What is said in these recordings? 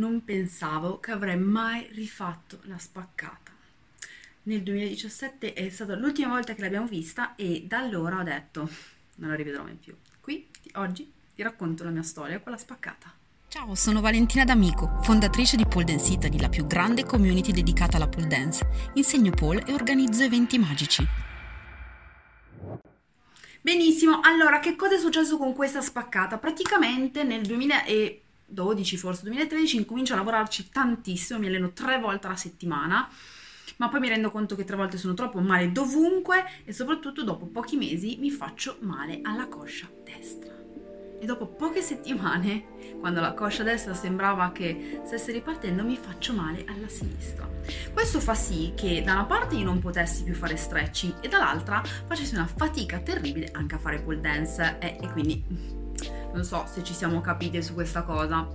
non pensavo che avrei mai rifatto la spaccata. Nel 2017 è stata l'ultima volta che l'abbiamo vista e da allora ho detto non la rivedrò mai più. Qui oggi ti racconto la mia storia con la spaccata. Ciao, sono Valentina D'Amico, fondatrice di Pole Dance Italy, la più grande community dedicata alla pole dance. Insegno pole e organizzo eventi magici. Benissimo, allora che cosa è successo con questa spaccata? Praticamente nel 2012, forse 2013, incomincio a lavorarci tantissimo, mi alleno tre volte alla settimana, ma poi mi rendo conto che tre volte sono troppo male dovunque e soprattutto dopo pochi mesi mi faccio male alla coscia destra e dopo poche settimane, quando la coscia destra sembrava che stesse ripartendo, mi faccio male alla sinistra. Questo fa sì che da una parte io non potessi più fare stretching e dall'altra facessi una fatica terribile anche a fare pole dance e, e quindi non so se ci siamo capite su questa cosa.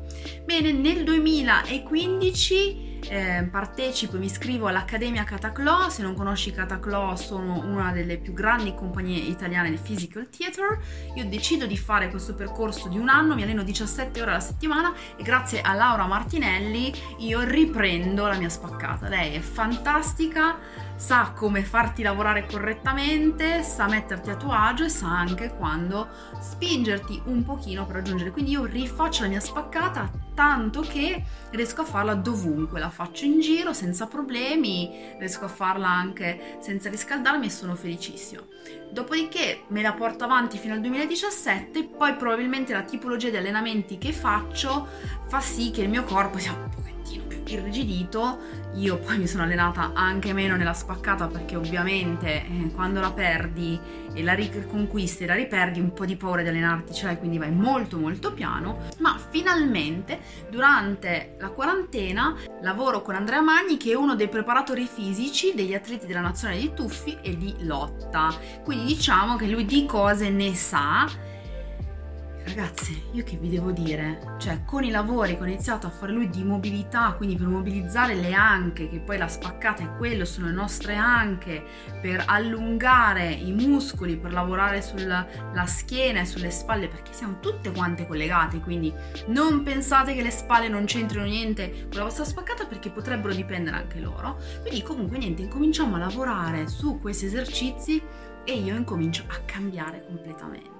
Bene, nel 2015 eh, partecipo e mi iscrivo all'Accademia Cataclaw. Se non conosci Cataclaw, sono una delle più grandi compagnie italiane di physical theater. Io decido di fare questo percorso di un anno, mi alleno 17 ore alla settimana e grazie a Laura Martinelli io riprendo la mia spaccata. Lei è fantastica, sa come farti lavorare correttamente, sa metterti a tuo agio e sa anche quando spingerti un pochino per raggiungere. Quindi io rifaccio la mia spaccata tanto che riesco a farla dovunque, la faccio in giro senza problemi, riesco a farla anche senza riscaldarmi e sono felicissima. Dopodiché me la porto avanti fino al 2017, poi probabilmente la tipologia di allenamenti che faccio fa sì che il mio corpo sia irrigidito. Io poi mi sono allenata anche meno nella spaccata perché ovviamente eh, quando la perdi e la riconquisti e la riperdi un po' di paura di allenarti ce l'hai, quindi vai molto molto piano, ma finalmente durante la quarantena lavoro con Andrea Magni che è uno dei preparatori fisici degli atleti della nazionale di tuffi e di lotta. Quindi diciamo che lui di cose ne sa Ragazzi, io che vi devo dire? Cioè, con i lavori che ho iniziato a fare lui di mobilità, quindi per mobilizzare le anche, che poi la spaccata è quello, sono le nostre anche, per allungare i muscoli, per lavorare sulla schiena e sulle spalle, perché siamo tutte quante collegate, quindi non pensate che le spalle non c'entrino niente con la vostra spaccata perché potrebbero dipendere anche loro. Quindi comunque niente, incominciamo a lavorare su questi esercizi e io incomincio a cambiare completamente.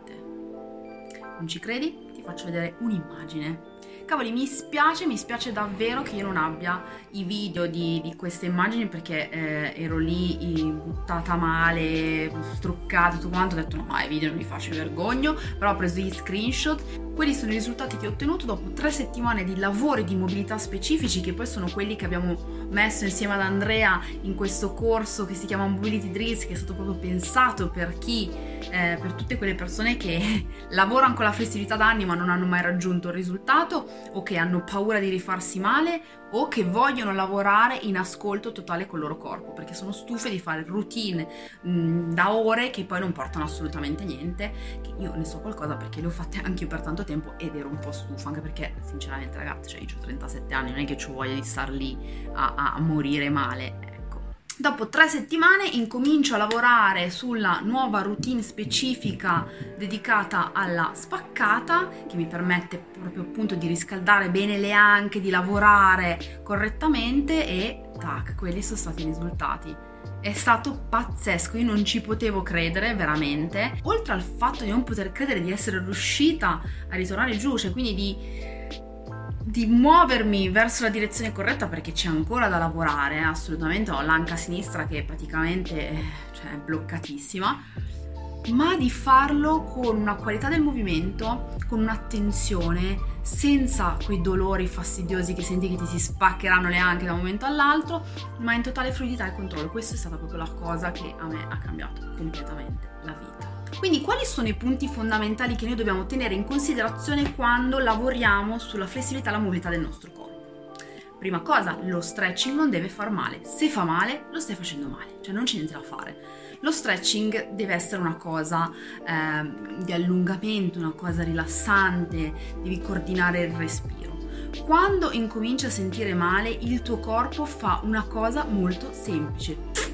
Non ci credi? Ti faccio vedere un'immagine. Cavoli, mi spiace, mi spiace davvero che io non abbia i video di, di queste immagini perché eh, ero lì buttata male, struccata, tutto quanto. Ho detto no, i video non li faccio, vergogno. Però ho preso gli screenshot quelli sono i risultati che ho ottenuto dopo tre settimane di lavori di mobilità specifici, che poi sono quelli che abbiamo messo insieme ad Andrea in questo corso che si chiama Mobility Drills, che è stato proprio pensato per chi, eh, per tutte quelle persone che lavorano con la flessibilità da anni ma non hanno mai raggiunto il risultato o che hanno paura di rifarsi male o che vogliono lavorare in ascolto totale col loro corpo perché sono stufe di fare routine mh, da ore che poi non portano assolutamente niente. Che io ne so qualcosa perché le ho fatte anche io per tanto tempo ed ero un po' stufa anche perché sinceramente ragazzi cioè io ho 37 anni non è che ho voglia di star lì a, a morire male Dopo tre settimane incomincio a lavorare sulla nuova routine specifica dedicata alla spaccata che mi permette proprio appunto di riscaldare bene le anche, di lavorare correttamente e tac, quelli sono stati i risultati. È stato pazzesco, io non ci potevo credere veramente. Oltre al fatto di non poter credere di essere riuscita a ritornare giù, cioè quindi di di muovermi verso la direzione corretta perché c'è ancora da lavorare, assolutamente ho l'anca sinistra che è praticamente cioè, è bloccatissima, ma di farlo con una qualità del movimento, con un'attenzione, senza quei dolori fastidiosi che senti che ti si spaccheranno le anche da un momento all'altro, ma in totale fluidità e controllo. Questa è stata proprio la cosa che a me ha cambiato completamente la vita. Quindi quali sono i punti fondamentali che noi dobbiamo tenere in considerazione quando lavoriamo sulla flessibilità e la mobilità del nostro corpo? Prima cosa, lo stretching non deve far male. Se fa male, lo stai facendo male, cioè non c'è niente da fare. Lo stretching deve essere una cosa eh, di allungamento, una cosa rilassante, devi coordinare il respiro. Quando incominci a sentire male, il tuo corpo fa una cosa molto semplice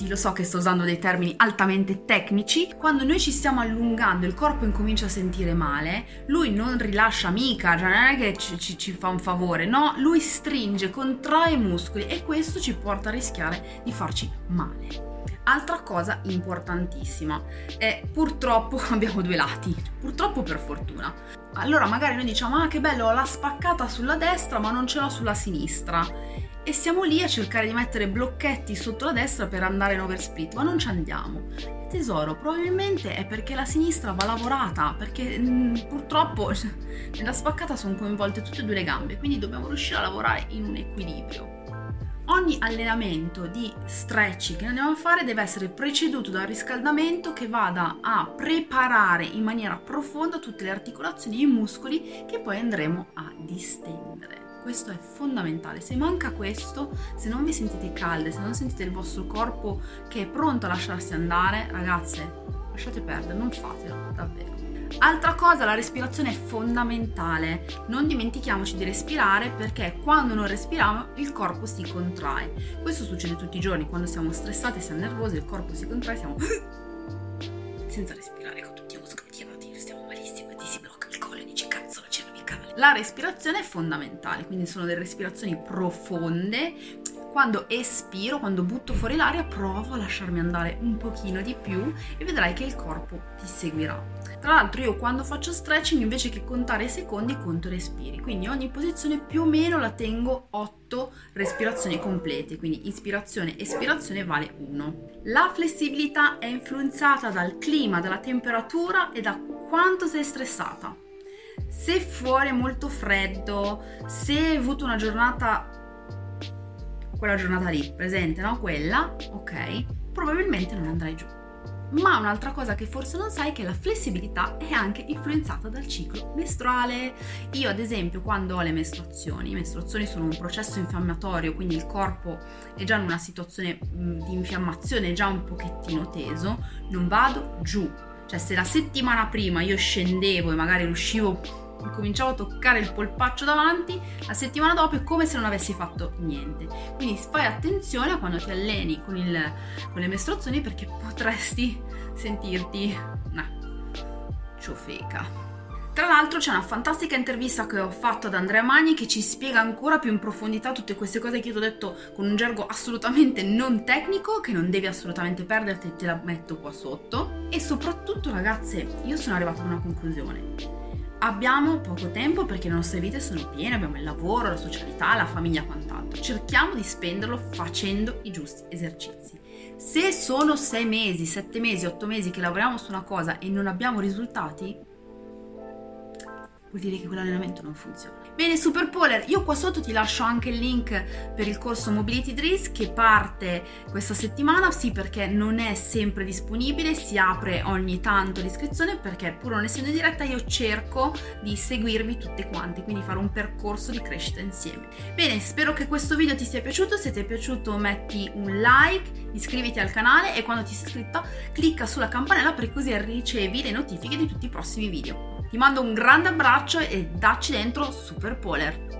Sì, lo so che sto usando dei termini altamente tecnici. Quando noi ci stiamo allungando, il corpo incomincia a sentire male, lui non rilascia mica, cioè non è che ci, ci, ci fa un favore, no? Lui stringe, contrae i muscoli e questo ci porta a rischiare di farci male. Altra cosa importantissima è purtroppo abbiamo due lati, purtroppo per fortuna. Allora magari noi diciamo ah che bello ho la spaccata sulla destra ma non ce l'ho sulla sinistra e siamo lì a cercare di mettere blocchetti sotto la destra per andare in oversplit, ma non ci andiamo. Tesoro, probabilmente è perché la sinistra va lavorata, perché mh, mm, purtroppo nella spaccata sono coinvolte tutte e due le gambe, quindi dobbiamo riuscire a lavorare in un equilibrio. Ogni allenamento di stretching che andiamo a fare deve essere preceduto da un riscaldamento che vada a preparare in maniera profonda tutte le articolazioni e i muscoli che poi andremo a distendere. Questo è fondamentale. Se manca questo, se non vi sentite calde, se non sentite il vostro corpo che è pronto a lasciarsi andare, ragazze, lasciate perdere, non fatelo, davvero. Altra cosa, la respirazione è fondamentale. Non dimentichiamoci di respirare perché quando non respiriamo il corpo si contrae. Questo succede tutti i giorni, quando siamo stressati, siamo nervosi, il corpo si contrae, siamo senza respirare La respirazione è fondamentale, quindi sono delle respirazioni profonde quando espiro, quando butto fuori l'aria, provo a lasciarmi andare un pochino di più e vedrai che il corpo ti seguirà. Tra l'altro io quando faccio stretching invece che contare i secondi conto i respiri, quindi ogni posizione più o meno la tengo 8 respirazioni complete, quindi ispirazione, espirazione vale 1. La flessibilità è influenzata dal clima, dalla temperatura e da quanto sei stressata. Se fuori è molto freddo, se hai avuto una giornata quella giornata lì, presente, no? Quella, ok, probabilmente non andrai giù. Ma un'altra cosa che forse non sai è che la flessibilità è anche influenzata dal ciclo mestruale. Io ad esempio quando ho le mestruazioni, le mestruazioni sono un processo infiammatorio, quindi il corpo è già in una situazione di infiammazione già un pochettino teso, non vado giù. Cioè se la settimana prima io scendevo e magari uscivo cominciavo a toccare il polpaccio davanti, la settimana dopo è come se non avessi fatto niente. Quindi fai attenzione a quando ti alleni con, il, con le mestruazioni perché potresti sentirti una ciofeca. Tra l'altro c'è una fantastica intervista che ho fatto ad Andrea Magni che ci spiega ancora più in profondità tutte queste cose che io ti ho detto con un gergo assolutamente non tecnico, che non devi assolutamente perderti, te la metto qua sotto. E soprattutto ragazze, io sono arrivata ad una conclusione Abbiamo poco tempo perché le nostre vite sono piene, abbiamo il lavoro, la socialità, la famiglia, quant'altro. Cerchiamo di spenderlo facendo i giusti esercizi. Se sono sei mesi, sette mesi, otto mesi che lavoriamo su una cosa e non abbiamo risultati, vuol dire che quell'allenamento non funziona. Bene, Super Polar, io qua sotto ti lascio anche il link per il corso Mobility Drills che parte questa settimana, sì perché non è sempre disponibile, si apre ogni tanto l'iscrizione perché pur non essendo in diretta io cerco di seguirvi tutte quante, quindi fare un percorso di crescita insieme. Bene, spero che questo video ti sia piaciuto, se ti è piaciuto metti un like, iscriviti al canale e quando ti sei iscritta clicca sulla campanella per così ricevi le notifiche di tutti i prossimi video. Ti mando un grande abbraccio e dacci dentro Super Polar.